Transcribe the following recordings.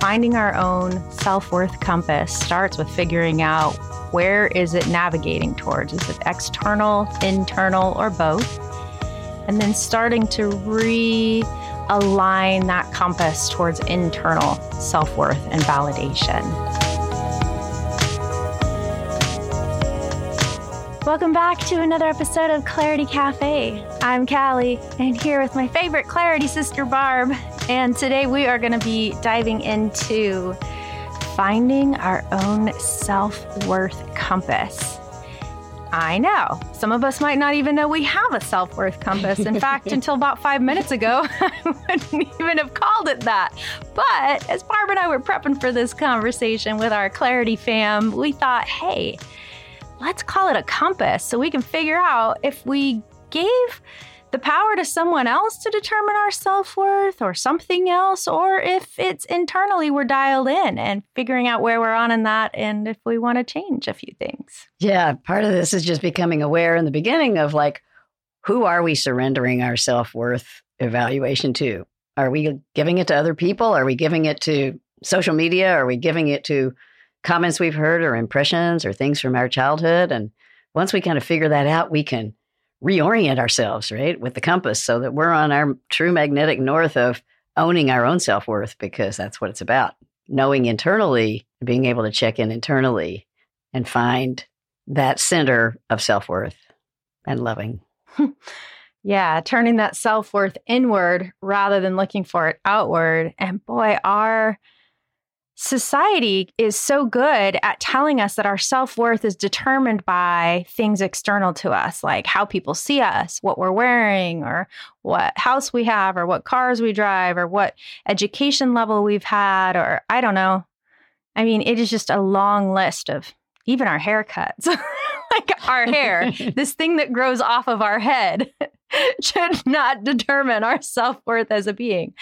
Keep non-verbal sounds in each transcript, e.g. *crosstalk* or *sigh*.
finding our own self worth compass starts with figuring out where is it navigating towards? Is it external, internal, or both? And then starting to realign that compass towards internal self worth and validation. Welcome back to another episode of Clarity Cafe. I'm Callie, and here with my favorite Clarity sister, Barb. And today we are going to be diving into finding our own self worth compass. I know. Some of us might not even know we have a self worth compass. In fact, *laughs* until about five minutes ago, *laughs* I wouldn't even have called it that. But as Barb and I were prepping for this conversation with our Clarity fam, we thought, hey, let's call it a compass so we can figure out if we gave the power to someone else to determine our self worth or something else, or if it's internally we're dialed in and figuring out where we're on in that and if we want to change a few things. Yeah, part of this is just becoming aware in the beginning of like, who are we surrendering our self worth evaluation to? Are we giving it to other people? Are we giving it to social media? Are we giving it to comments we've heard or impressions or things from our childhood? And once we kind of figure that out, we can reorient ourselves, right, with the compass so that we're on our true magnetic north of owning our own self worth because that's what it's about. Knowing internally, being able to check in internally and find that center of self worth and loving. *laughs* yeah, turning that self worth inward rather than looking for it outward. And boy, our society is so good at telling us that our self worth is determined by things external to us, like how people see us, what we're wearing, or what house we have, or what cars we drive, or what education level we've had, or I don't know. I mean, it is just a long list of even our haircuts, *laughs* like our hair, *laughs* this thing that grows off of our head. *laughs* should not determine our self worth as a being.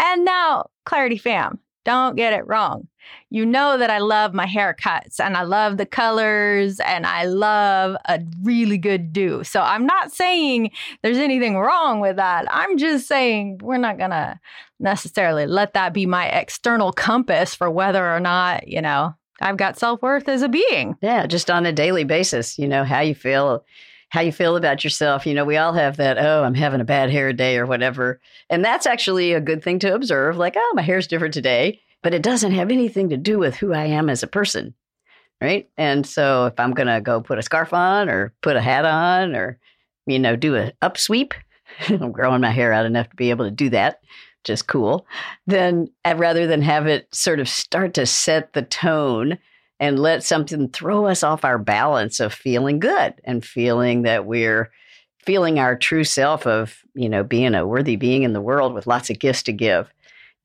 And now, Clarity Fam, don't get it wrong. You know that I love my haircuts and I love the colors and I love a really good do. So I'm not saying there's anything wrong with that. I'm just saying we're not going to necessarily let that be my external compass for whether or not, you know, I've got self worth as a being. Yeah, just on a daily basis, you know, how you feel how you feel about yourself. You know, we all have that, oh, I'm having a bad hair day or whatever. And that's actually a good thing to observe. Like, oh, my hair's different today, but it doesn't have anything to do with who I am as a person. Right. And so if I'm going to go put a scarf on or put a hat on or, you know, do a upsweep, *laughs* I'm growing my hair out enough to be able to do that, just cool. Then uh, rather than have it sort of start to set the tone and let something throw us off our balance of feeling good and feeling that we're feeling our true self of, you know, being a worthy being in the world with lots of gifts to give.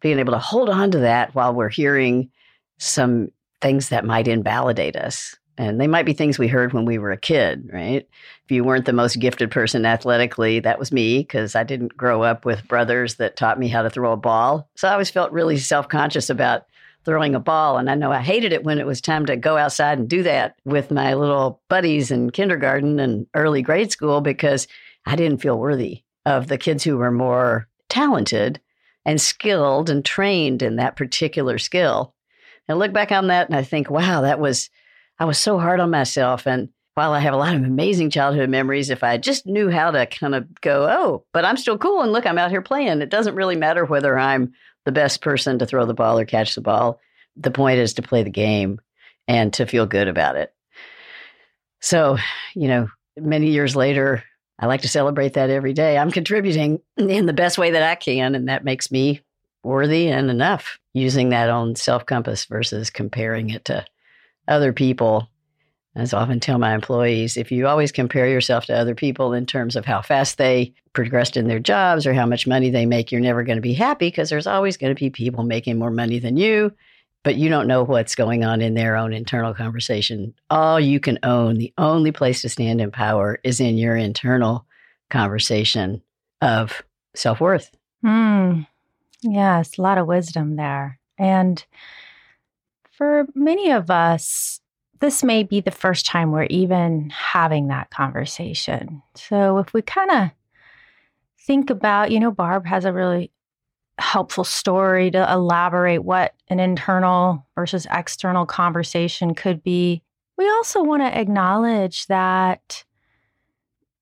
Being able to hold on to that while we're hearing some things that might invalidate us. And they might be things we heard when we were a kid, right? If you weren't the most gifted person athletically, that was me because I didn't grow up with brothers that taught me how to throw a ball. So I always felt really self conscious about throwing a ball. And I know I hated it when it was time to go outside and do that with my little buddies in kindergarten and early grade school because I didn't feel worthy of the kids who were more talented and skilled and trained in that particular skill. And I look back on that and I think, wow, that was, I was so hard on myself. And while I have a lot of amazing childhood memories, if I just knew how to kind of go, oh, but I'm still cool and look, I'm out here playing. It doesn't really matter whether I'm the best person to throw the ball or catch the ball. The point is to play the game and to feel good about it. So, you know, many years later, I like to celebrate that every day. I'm contributing in the best way that I can, and that makes me worthy and enough using that own self compass versus comparing it to other people as I often tell my employees, if you always compare yourself to other people in terms of how fast they progressed in their jobs or how much money they make, you're never going to be happy because there's always going to be people making more money than you, but you don't know what's going on in their own internal conversation. All you can own, the only place to stand in power is in your internal conversation of self worth. Mm. Yes, a lot of wisdom there. And for many of us, this may be the first time we're even having that conversation. So if we kind of think about, you know, Barb has a really helpful story to elaborate what an internal versus external conversation could be. We also want to acknowledge that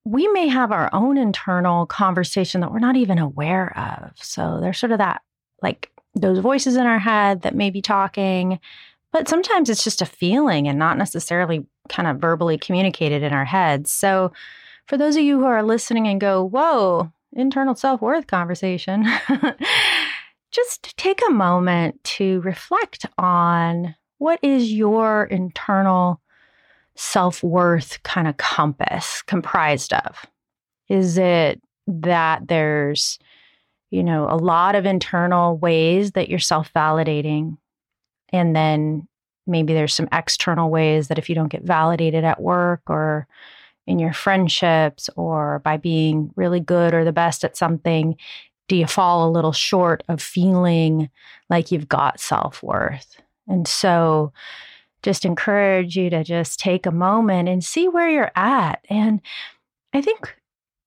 we may have our own internal conversation that we're not even aware of. So there's sort of that, like those voices in our head that may be talking, but sometimes it's just a feeling and not necessarily kind of verbally communicated in our heads. So for those of you who are listening and go, whoa, internal self worth conversation, *laughs* just take a moment to reflect on what is your internal self worth kind of compass comprised of? Is it that there's, you know, a lot of internal ways that you're self validating? And then maybe there's some external ways that if you don't get validated at work or in your friendships or by being really good or the best at something, do you fall a little short of feeling like you've got self worth? And so, just encourage you to just take a moment and see where you're at. And I think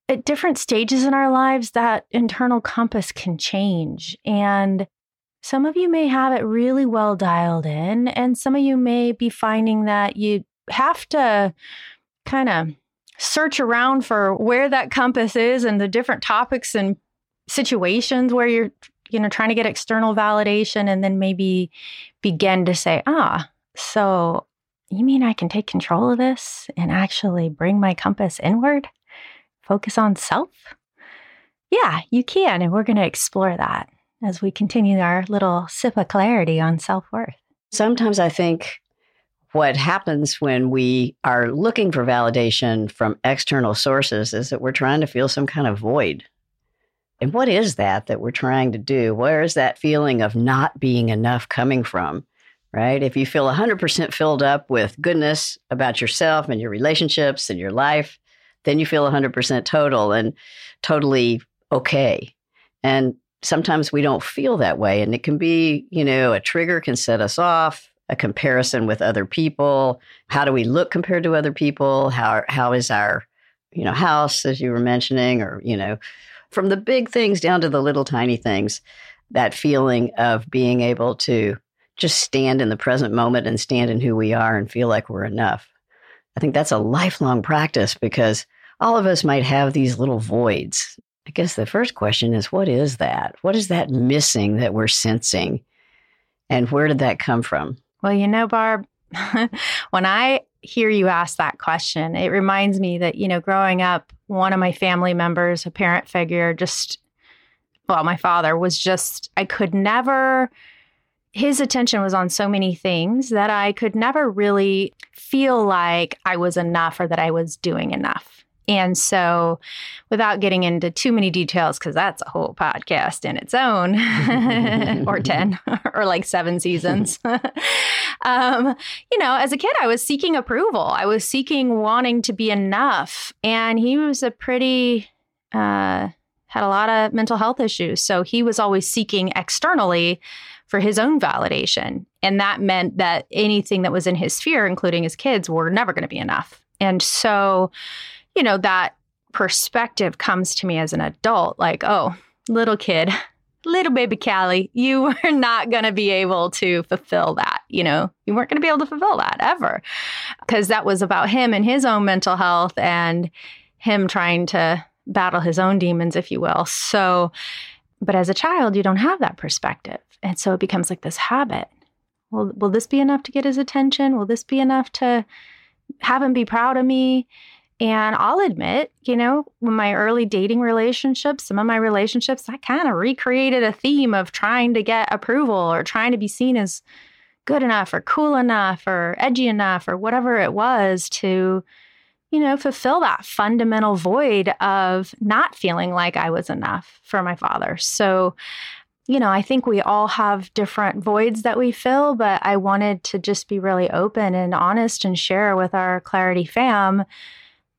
at different stages in our lives, that internal compass can change. And some of you may have it really well dialed in, and some of you may be finding that you have to kind of search around for where that compass is and the different topics and situations where you're you know trying to get external validation and then maybe begin to say ah so, you mean I can take control of this and actually bring my compass inward? Focus on self? Yeah, you can. And we're going to explore that as we continue our little sip of clarity on self worth. Sometimes I think what happens when we are looking for validation from external sources is that we're trying to feel some kind of void. And what is that that we're trying to do? Where is that feeling of not being enough coming from? right? If you feel 100% filled up with goodness about yourself and your relationships and your life, then you feel 100% total and totally okay. And sometimes we don't feel that way. And it can be, you know, a trigger can set us off, a comparison with other people. How do we look compared to other people? How, how is our, you know, house, as you were mentioning, or, you know, from the big things down to the little tiny things, that feeling of being able to just stand in the present moment and stand in who we are and feel like we're enough. I think that's a lifelong practice because all of us might have these little voids. I guess the first question is what is that? What is that missing that we're sensing? And where did that come from? Well, you know, Barb, *laughs* when I hear you ask that question, it reminds me that, you know, growing up, one of my family members, a parent figure, just, well, my father was just, I could never his attention was on so many things that I could never really feel like I was enough or that I was doing enough. And so, without getting into too many details, because that's a whole podcast in its own, *laughs* or 10, *laughs* or like seven seasons. *laughs* um, you know, as a kid, I was seeking approval. I was seeking wanting to be enough. And he was a pretty, uh, had a lot of mental health issues. So, he was always seeking externally for his own validation. And that meant that anything that was in his sphere, including his kids, were never going to be enough. And so, you know, that perspective comes to me as an adult like, oh, little kid, *laughs* little baby Callie, you *laughs* were not going to be able to fulfill that. You know, you weren't going to be able to fulfill that ever because that was about him and his own mental health and him trying to battle his own demons, if you will. So, but as a child, you don't have that perspective. And so it becomes like this habit. Will, will this be enough to get his attention? Will this be enough to have him be proud of me? And I'll admit, you know, when my early dating relationships, some of my relationships, I kind of recreated a theme of trying to get approval or trying to be seen as good enough or cool enough or edgy enough or whatever it was to, you know, fulfill that fundamental void of not feeling like I was enough for my father. So you know, I think we all have different voids that we fill, but I wanted to just be really open and honest and share with our Clarity fam.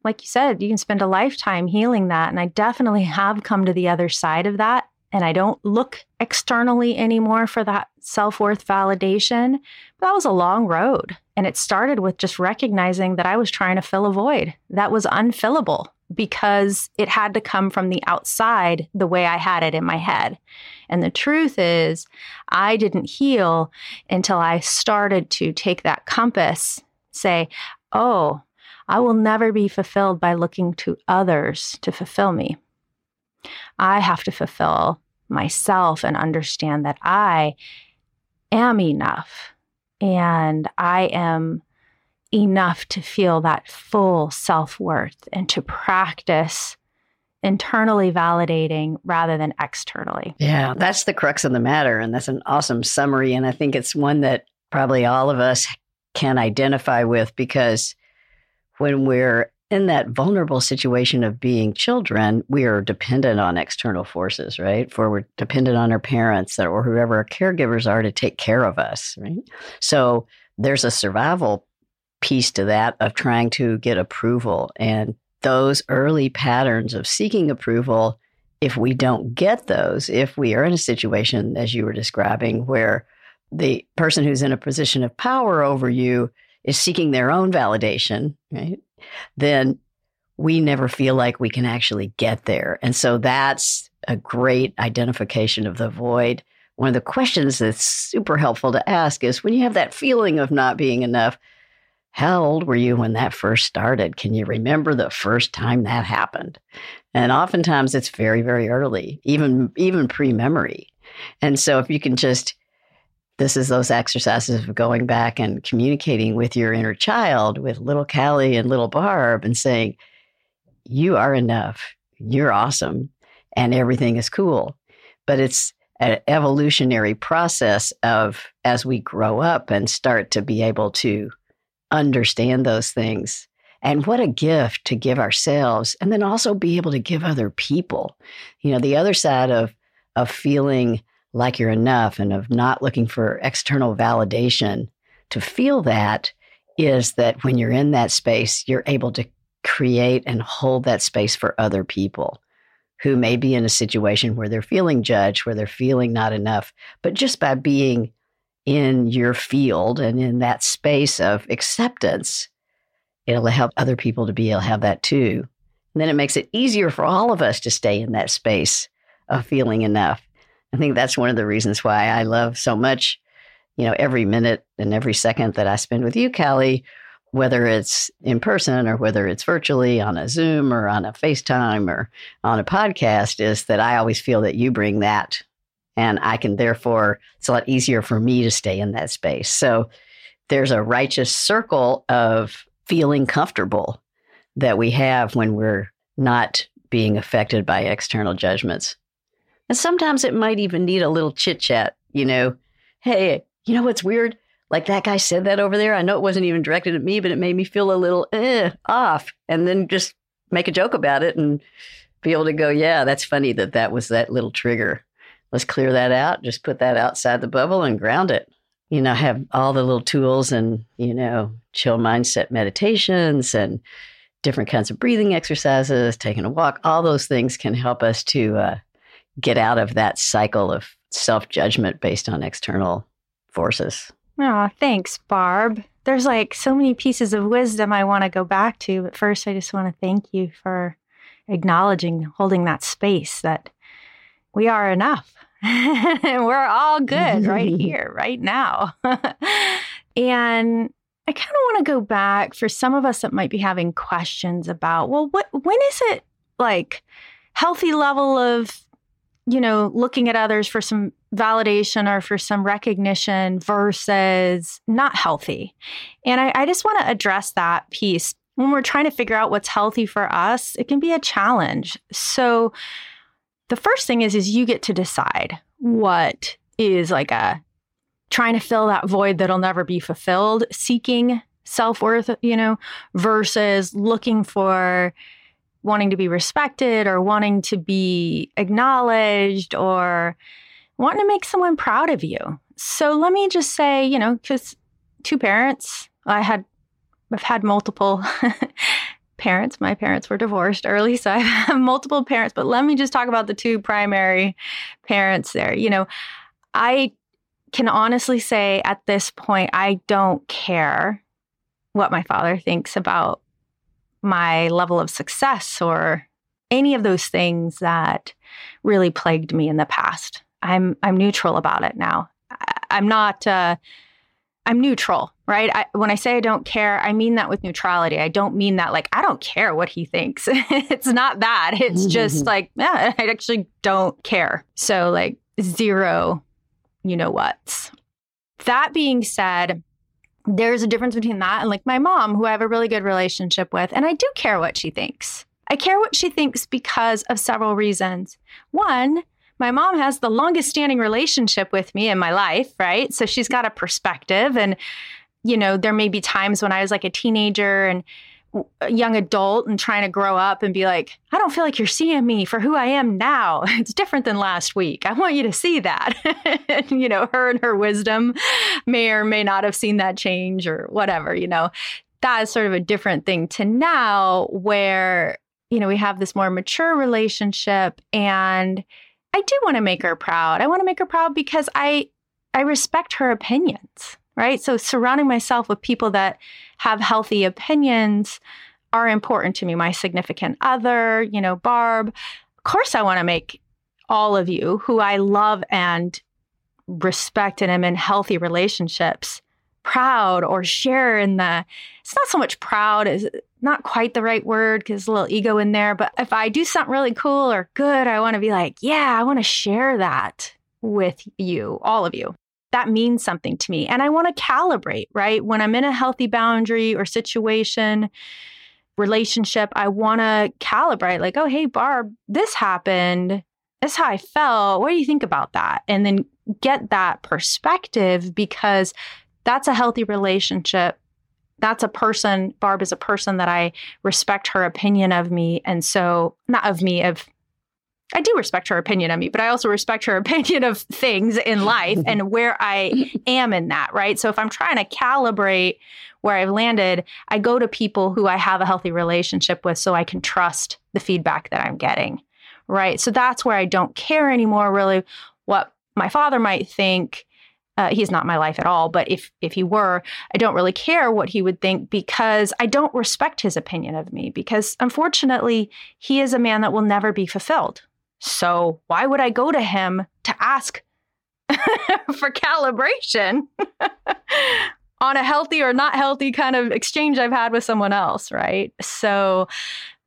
Like you said, you can spend a lifetime healing that. And I definitely *laughs* have come to the other side of that. And I don't look externally anymore for that self worth validation. But that was a long road. And it started with just recognizing that I was trying to fill a void that was unfillable. because it had to come from the outside the way I had it in my head. And the truth is, I didn't heal until I started to take that compass, say, oh, I will never be fulfilled by looking to others to fulfill me. I have to fulfill myself and understand that I am enough and I am enough to feel that full self worth and to practice internally validating rather than externally. Yeah, that's the crux of the matter. And that's an awesome summary. And I think it's one that probably all of us can identify with because when we're in that vulnerable situation of being children, we are dependent on external forces, right? For we're dependent on our parents or whoever our caregivers are to take care of us, right? So there's a survival piece to that of trying to get approval. And those early patterns of seeking approval, if we don't get those, if we are in a situation, as you were describing, where the person who's in a position of power over you is seeking their own validation, right? Then we never feel like we can actually get there. And so that's a great identification of the void. One of the questions that's super helpful to ask is when you have that feeling of not being enough, how old were you when that first started? Can you remember the first time that happened? And oftentimes it's very, very early, even even pre-memory. And so if you can just this is those exercises of going back and communicating with your inner child, with little Callie and little Barb, and saying, You are enough. You're awesome. And everything is cool. But it's an evolutionary process of as we grow up and start to be able to understand those things. And what a gift to give ourselves and then also be able to give other people. You know, the other side of of feeling like you're enough and of not looking for external validation to feel that is that when you're in that space, you're able to create and hold that space for other people who may be in a situation where they're feeling judged, where they're feeling not enough. But just by being in your field and in that space of acceptance, it'll help other people to be able to have that too. And then it makes it easier for all of us to stay in that space of feeling enough. I think that's one of the reasons why I love so much, you know, every minute and every second that I spend with you, Callie, whether it's in person or whether it's virtually on a Zoom or on a FaceTime or on a podcast, is that I always feel that you bring that and I can therefore, it's a lot easier for me to stay in that space. So there's a righteous circle of feeling comfortable that we have when we're not being affected by external judgments. And sometimes it might even need a little chit chat, you know, hey, you know what's weird? Like that guy said that over there. I know it wasn't even directed at me, but it made me feel a little eh, off. And then just make a joke about it and be able to go, yeah, that's funny that that was that little trigger let's clear that out, just put that outside the bubble and ground it. You know, have all the little tools and, you know, chill mindset meditations and different kinds of breathing exercises, taking a walk, all those things can help us to uh, get out of that cycle of self judgment based on external forces. Oh, thanks, Barb. There's like so many pieces of wisdom I want to go back to, but first I just want to thank you for acknowledging holding that space that we are enough. and *laughs* We're all good right *laughs* here, right now. *laughs* and I kind of want to go back for some of us that might be having questions about, well, what when is it like healthy level of, you know, looking at others for some validation or for some recognition versus not healthy? And I, I just want to address that piece. When we're trying to figure out what's healthy for us, it can be a challenge. So the first thing is is you get to decide what is like a trying to fill that void that'll never be fulfilled, seeking self-worth, you know, versus looking for wanting to be respected or wanting to be acknowledged or wanting to make someone proud of you. So let me just say, you know, cuz two parents, I had I've had multiple *laughs* parents. My parents were divorced early, so I have multiple parents. But let me just talk about the two primary parents there. You know, I can honestly say at this point, I don't care what my father thinks about my level of success or any of those things that really plagued me in the past. I'm I'm neutral about it now. I, am not. Uh, I'm neutral, right? I, when I say I don't care, I mean that with neutrality. I don't mean that like I don't care what he thinks. *laughs* it's not that. It's just like yeah, *laughs* I actually don't care. So like zero, you know what? That being said, there's a difference between that and like my mom, who I have a really good relationship with, and I do care what she thinks. I care what she thinks because of several reasons. One, my mom has the longest standing relationship with me in my life, right? So she's got a perspective. And, you know, there may be times when I was like a teenager and young adult and trying to grow up and be like, I don't feel like you're seeing me for who I am now. *laughs* It's different than last week. I want you to see that. and, *laughs* you know, her and her wisdom may or may not have seen that change or whatever, you know. That is sort of a different thing to now where, you know, we have this more mature relationship and I do want to make her proud. I want to make her proud because I I respect her opinions, right? So surrounding myself with people that have healthy opinions are important to me. My significant other, you know, Barb. Of course I want to make all of you who I love and respect and am in healthy relationships proud or share in the it's not so much proud as not quite the right word because a little ego in there but if i do something really cool or good i want to be like yeah i want to share that with you all of you that means something to me and i want to calibrate right when i'm in a healthy boundary or situation relationship i want to calibrate like oh hey barb this happened this is how i felt what do you think about that and then get that perspective because that's a healthy relationship. That's a person, Barb is a person that I respect her opinion of me. And so, not of me, of, I do respect her opinion of me, but I also respect her *laughs* opinion of things in life and *laughs* where I am in that, right? So, if I'm trying to calibrate where I've landed, I go to people who I have a healthy relationship with so I can trust the feedback that I'm getting, right? So, that's where I don't care anymore, really, what my father might think uh, he's not my life at all, but if if he were, I don't really care what he would think because I don't respect his opinion of me because unfortunately, he is a man that will never be fulfilled. So, why would I go to him to ask *laughs* for calibration *laughs* on a healthy or not healthy kind of exchange I've had with someone else, right? So,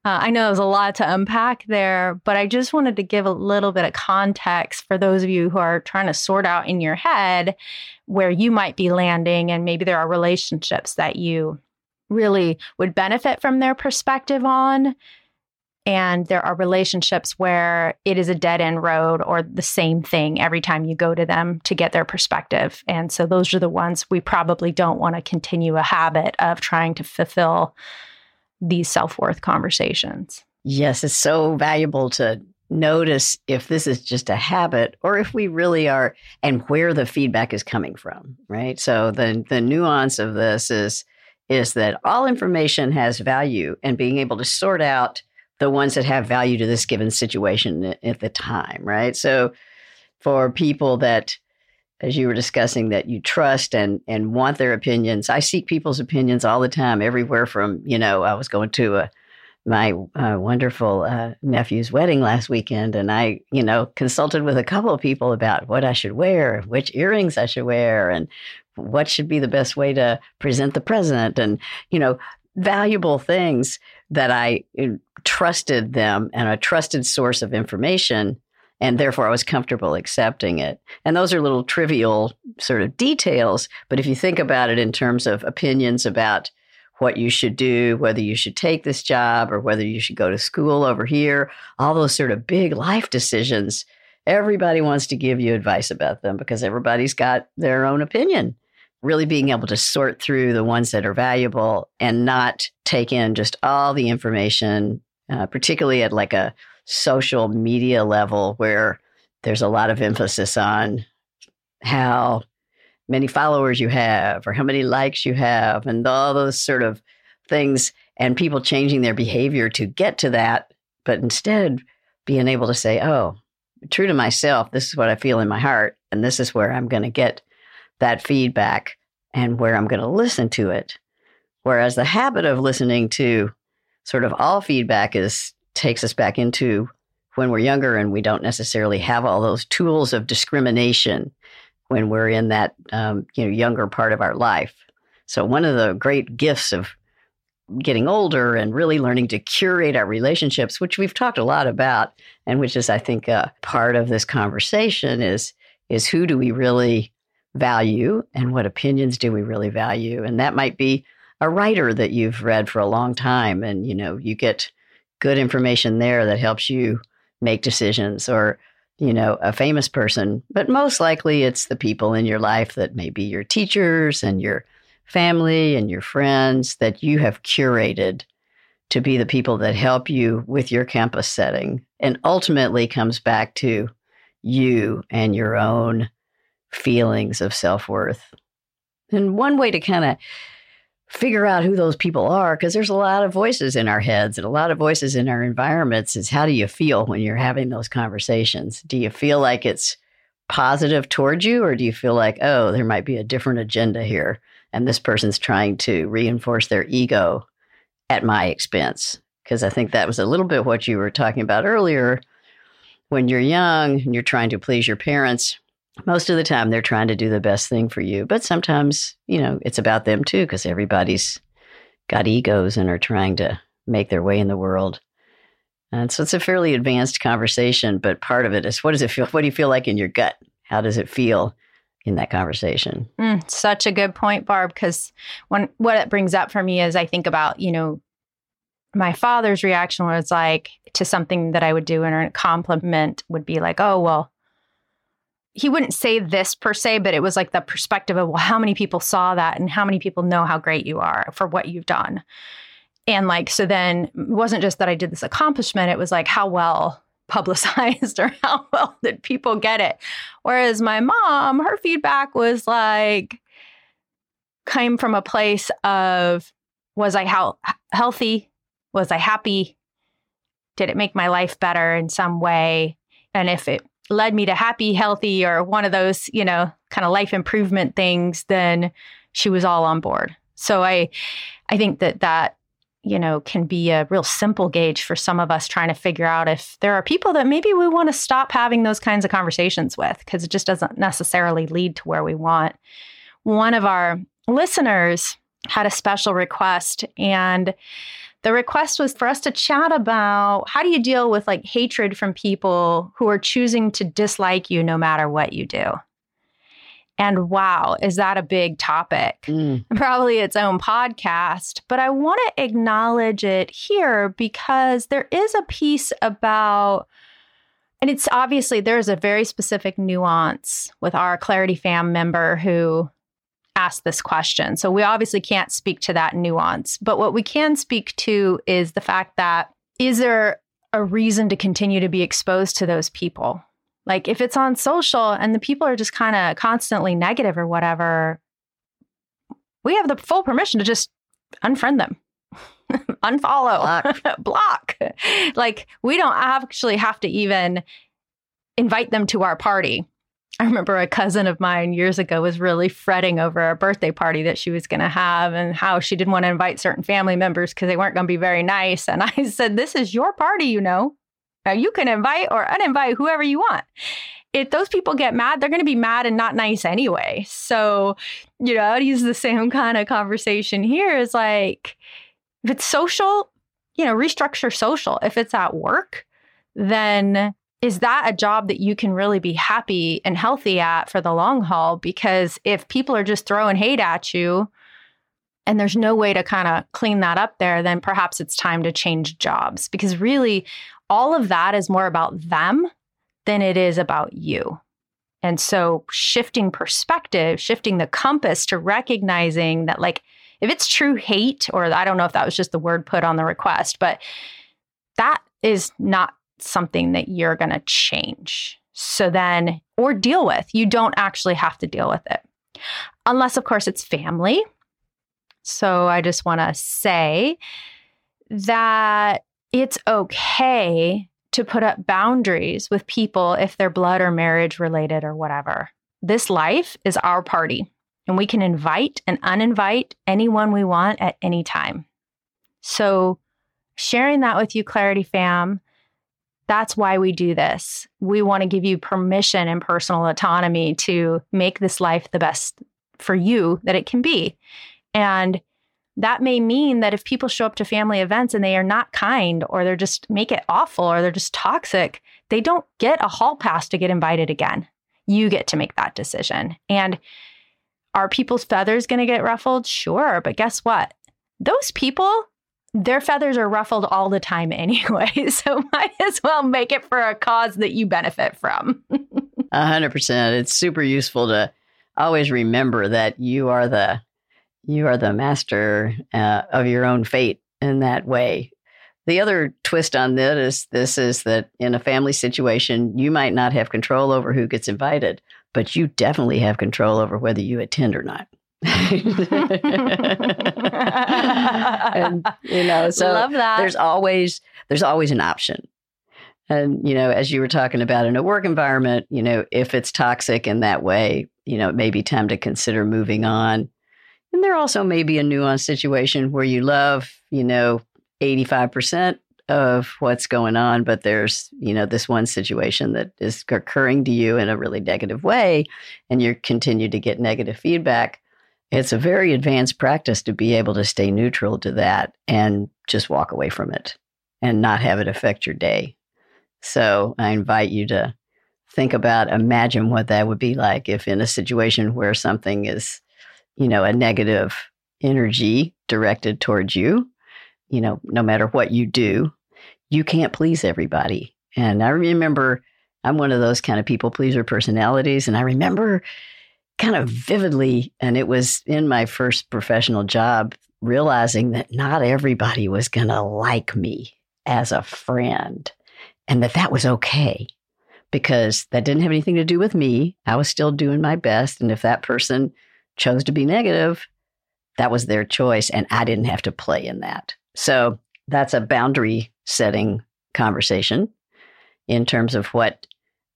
uh, I know there's a lot to unpack there, but I just wanted to give a little bit of context for those of you who are trying to sort out in your head where you might be landing, and maybe there are relationships that you really would benefit from their perspective on. And there are relationships where it is a dead end road or the same thing every time you go to them to get their perspective. And so those are the ones we probably don't want to continue a habit of trying to fulfill these self worth conversations. Yes, it's so valuable to notice if this is just a habit or if we really are and where the feedback is coming from right so the the nuance of this is is that all information has value and being able to sort out the ones that have value to this given situation at the time right so for people that as you were discussing that you trust and and want their opinions. I seek people's opinions all the time, everywhere from you know I was going to a my uh, wonderful uh, nephew's wedding last weekend, and I, you know, consulted with a couple of people about what I should wear, which earrings I should wear, and what should be the best way to present the present, and you know, valuable things that I uh, trusted them and a trusted source of information and therefore I was comfortable accepting it. And those are little trivial sort of details, but if you think about it in terms of opinions about what you should do, whether you should take this job or whether you should go to school over here, all those sort of big life decisions, everybody wants to give you advice about them because everybody's got their own opinion. Really being able to sort through the ones that are valuable and not take in just all the information, uh, particularly at like a social media level where there's a lot of emphasis on how many followers you have or how many likes you have and all those sort of things and people changing their behavior to get to that but instead being able to say oh true to myself this is what i feel in my heart and this is where i'm going to get that feedback and where i'm going to listen to it whereas the habit of listening to sort of all feedback is takes us back into when we're younger and we don't necessarily have all those tools of discrimination when we're in that um, you know younger part of our life. So one of the great gifts of getting older and really learning to curate our relationships, which we've talked a lot about, and which is I think a part of this conversation is is who do we really value and what opinions do we really value, and that might be a writer that you've read for a long time, and you know you get good information there that helps you make decisions or you know a famous person. But most likely it's the people in your life that may be your teachers and your family and your friends that you have curated to be the people that help you with your compass setting and ultimately comes back to you and your own feelings of self-worth. And one way to kind of figure out who those people are because there's a lot of voices in our heads and a lot of voices in our environments is how do you feel when you're having those conversations? Do you feel like it's positive towards you or do you feel like oh there might be a different agenda here and this person's trying to reinforce their ego at my expense? Because i think that was a little bit what you were talking about earlier. When you're young and you're trying to please your parents most of the time they're trying to do the best thing for you but sometimes you know it's about them too because everybody's got egos and are trying to make their way in the world. And so it's a fairly advanced conversation but part of it is what does it feel what do you feel like in your gut? How does it feel in that conversation? Mm, such a good point, Barb, because when what it brings up for me is I think about, you know, my father's reaction was like to something that I would do and a compliment would be like, oh, well, he wouldn't say this per se, but it was like the perspective of, well, how many people saw that and how many people know how great you are for what you've done. And like, so then it wasn't just that I did this accomplishment, it was like how well *laughs* publicized or how well did people get it. Whereas my mom, her feedback was like, came from a place of, was I how healthy? Was I happy? Did it make my life better in some way? And if it led me to happy, healthy, or one of those, you know, kind of life improvement things, then she was all on board. So I, I think that that you know, can be a real simple gauge for some of us trying to figure out if there are people that maybe we want to stop having those kinds of conversations with because it just doesn't necessarily lead to where we want. One of our listeners had a special request and the request was for us to chat about how do you deal with like hatred from people who are choosing to dislike you no matter what you do. And wow, is that a big topic? Mm. *laughs* Probably its own podcast, but I want to acknowledge it here because there is a piece about, and it's obviously there's a very specific nuance with our Clarity Fam member who asked this question. So we obviously can't speak to that nuance, but what we can speak to is the fact that is there a reason to continue to be exposed to those people? Like if it's on social and the people are just kind of constantly negative or whatever, we have the full permission to just unfriend them. *laughs* unfollow, block. *laughs* block. Like we don't actually have to even invite them to our party. I remember a cousin of mine years ago was really fretting over a birthday party that she was going to have and how she didn't want to invite certain family members because they weren't going to be very nice. And I *laughs* said, This is your party, you know. Now you can invite or uninvite whoever you want. If those people get mad, they're going to be mad and not nice anyway. So, you know, I'd use the same *laughs* kind of conversation here is like, if it's social, you know, restructure social. If it's at work, then is that a job that you can really be happy and healthy at for the long haul? Because if people are just throwing hate at you, and there's no way to kind of clean that up there, then perhaps it's time to change jobs. Because really, all of that is more about them than it is about you. And so shifting perspective, shifting the compass to recognizing that, like, if it's true hate, or I don't know if that was just the word put on the request, but that is not something that you're going to change. So then, or deal with, you don't actually have to deal with it. Unless, of course, it's family. So I just want to say that it's okay to put up boundaries with people if they're blood or marriage related or whatever. This life is our party, and we can invite and uninvite anyone we want at any time. So sharing that with you, Clarity Fam. That's why we do this. We want to give you permission and personal autonomy to make this life the best for you that it can be. And that may mean that if people show up to family events and they are not kind or they're just make it awful or they're just toxic, they don't get a hall pass to get invited again. You get to make that decision. And are people's feathers going to get ruffled? Sure. But guess what? Those people, their feathers are ruffled all the time anyway. *laughs* So might as well make it for a cause that you benefit from. *laughs* A hundred percent. It's super useful to always remember that you are the you are the master uh, of your own fate in that way. The other twist on this is this is that in a family situation, you might not have control over who gets invited, but you definitely have control over whether you attend or not. *laughs* *laughs* and, you know, so Love that. there's always there's always an option. And you know, as you were talking about in a work environment, you know, if it's toxic in that way, you know, it may be time to consider moving on. And there also may be a nuanced situation where you love, you know, 85% of what's going on, but there's, you know, this one situation that is occurring to you in a really negative way, and you continue to get negative feedback. It's a very advanced practice to be able to stay neutral to that and just walk away from it and not have it affect your day. So I invite you to think about, imagine what that would be like if in a situation where something is, you know, a negative energy directed towards you, you know, no matter what you do, you can't please everybody. And I remember I'm one of those kind of people pleaser personalities. And I remember kind of vividly, and it was in my first professional job, realizing that not everybody was going to like me as a friend and that that was okay because that didn't have anything to do with me. I was still doing my best. And if that person chose to be negative, that was their choice. And I didn't have to play in that. So that's a boundary setting conversation in terms of what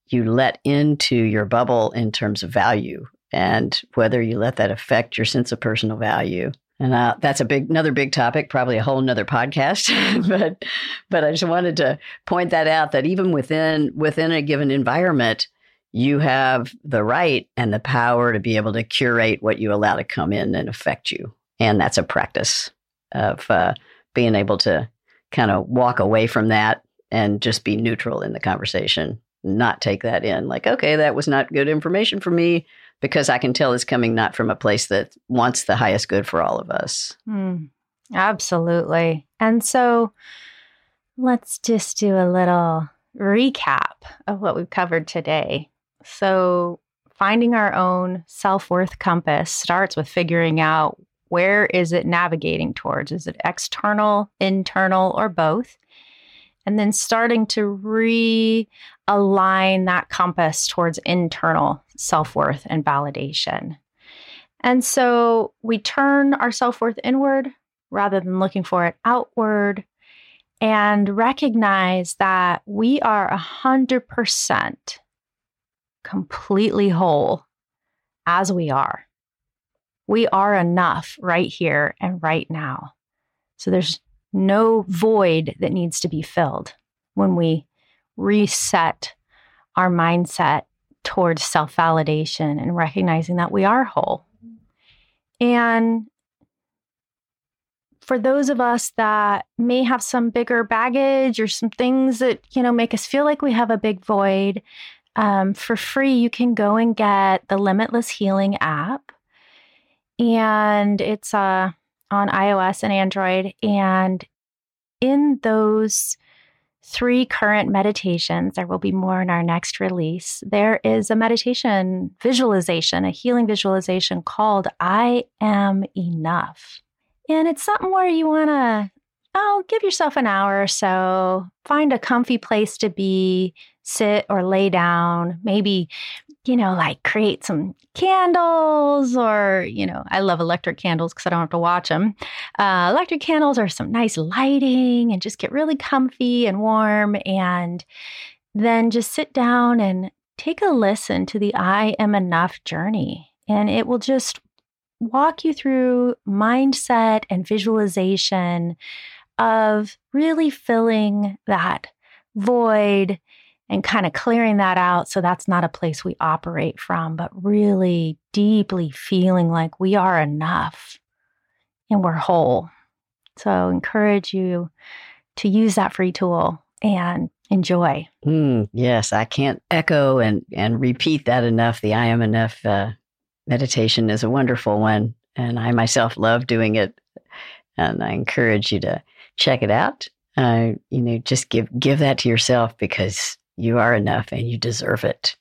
you let into your bubble in terms of value and whether you let that affect your sense of personal value. And uh, that's a big, another big topic, probably a whole nother podcast. *laughs* but, but I just wanted to point that out that even within within a given environment, you have the right and the power to be able to curate what you allow to come in and affect you. And that's a practice of uh, being able to kind of walk away from that and just be neutral in the conversation, not take that in like, okay, that was not good information for me because I can tell it's coming not from a place that wants the highest good for all of us. Mm, absolutely. And so let's just do a little recap of what we've covered today. So, finding our own self worth compass starts with figuring out where is it navigating towards? Is it external, internal, or both? And then starting to realign that compass towards internal self worth and validation. And so we turn our self worth inward rather than looking for it outward and recognize that we are 100% completely whole as we are. We are enough right here and right now. So there's no void that needs to be filled when we reset our mindset towards self validation and recognizing that we are whole. And for those of us that may have some bigger baggage or some things that you know make us feel like we have a big void um, for free you can go and get the limitless healing app and it's uh, on ios and android and in those three current meditations. There will be more in our next release. There is a meditation visualization a healing visualization called i am enough. And it's something where you want to, oh, give yourself an hour or so, find a comfy place to be, sit or lay down, maybe, you know, like create some candles or, you know, I love electric candles because I don't have to watch them. Uh, electric candles are some nice lighting and just get really comfy and warm. And then just sit down and take a listen to the I am enough journey. And it will just walk you through mindset and visualization of really filling that void and kind of clearing that out so that's not a place we operate from, but really deeply feeling like we are enough and we're whole. So, encourage you to use that free tool and enjoy. Mm, yes, I can't echo and, and repeat that enough. The I am enough uh, meditation is a wonderful one. And I myself love doing it. And I encourage you to check it out. Uh, you know, just give give that to yourself because you are enough and you deserve it.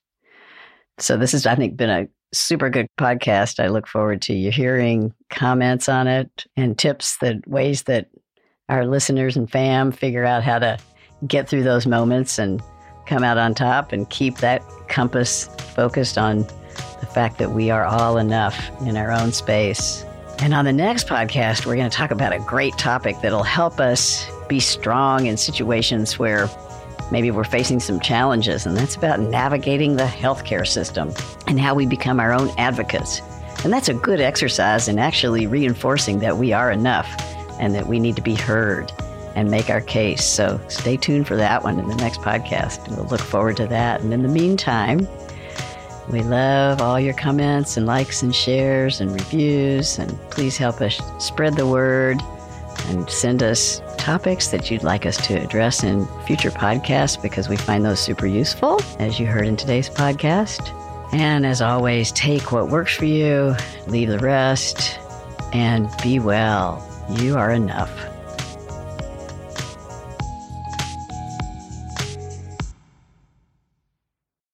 So this has, I think, been a super good podcast. I look forward to you hearing comments on it and tips that ways that our listeners and fam figure out how to get through those moments and come out on top and keep that compass focused on the fact that we are all enough in our own space. And on the next podcast, we're going to talk about a great topic that'll help us be strong in situations where maybe we're facing some challenges, and that's about navigating the healthcare system and how we become our own advocates. And that's a good exercise in actually reinforcing that we are enough and that we need to be heard and make our case. So stay tuned for that one in the next podcast. We'll look forward to that. And in the meantime, we love all your comments and likes and shares and reviews. And please help us spread the word and send us topics that you'd like us to address in future podcasts because we find those super useful, as you heard in today's podcast. And as always, take what works for you, leave the rest, and be well. You are enough.